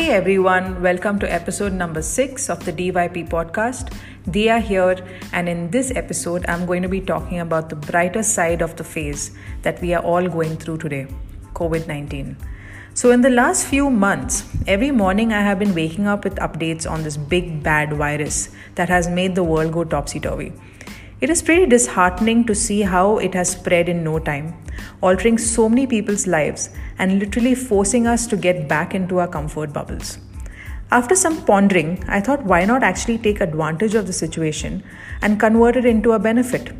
Hey everyone, welcome to episode number six of the DYP podcast. Dia here, and in this episode, I'm going to be talking about the brighter side of the phase that we are all going through today COVID 19. So, in the last few months, every morning I have been waking up with updates on this big bad virus that has made the world go topsy turvy. It is pretty disheartening to see how it has spread in no time, altering so many people's lives and literally forcing us to get back into our comfort bubbles. After some pondering, I thought why not actually take advantage of the situation and convert it into a benefit?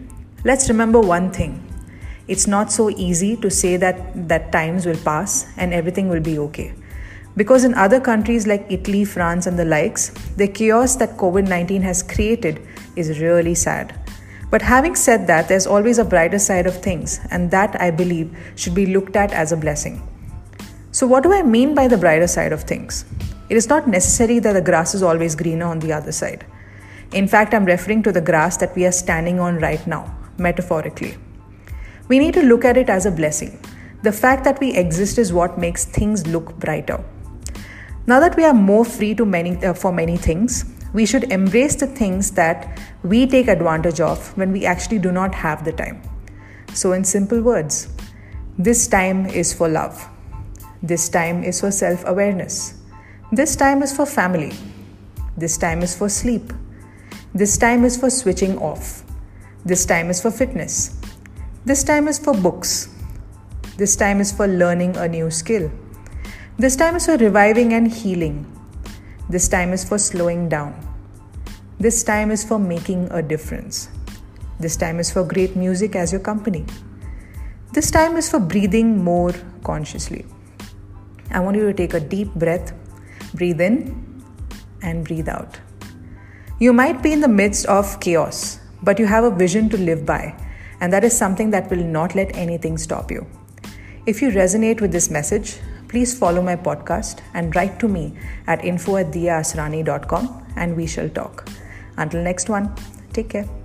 Let's remember one thing it's not so easy to say that, that times will pass and everything will be okay. Because in other countries like Italy, France, and the likes, the chaos that COVID 19 has created is really sad. But having said that, there's always a brighter side of things, and that I believe should be looked at as a blessing. So, what do I mean by the brighter side of things? It is not necessary that the grass is always greener on the other side. In fact, I'm referring to the grass that we are standing on right now, metaphorically. We need to look at it as a blessing. The fact that we exist is what makes things look brighter. Now that we are more free to many, uh, for many things, we should embrace the things that we take advantage of when we actually do not have the time. So, in simple words, this time is for love. This time is for self awareness. This time is for family. This time is for sleep. This time is for switching off. This time is for fitness. This time is for books. This time is for learning a new skill. This time is for reviving and healing. This time is for slowing down. This time is for making a difference. This time is for great music as your company. This time is for breathing more consciously. I want you to take a deep breath, breathe in, and breathe out. You might be in the midst of chaos, but you have a vision to live by, and that is something that will not let anything stop you. If you resonate with this message, please follow my podcast and write to me at info at and we shall talk. Until next one, take care.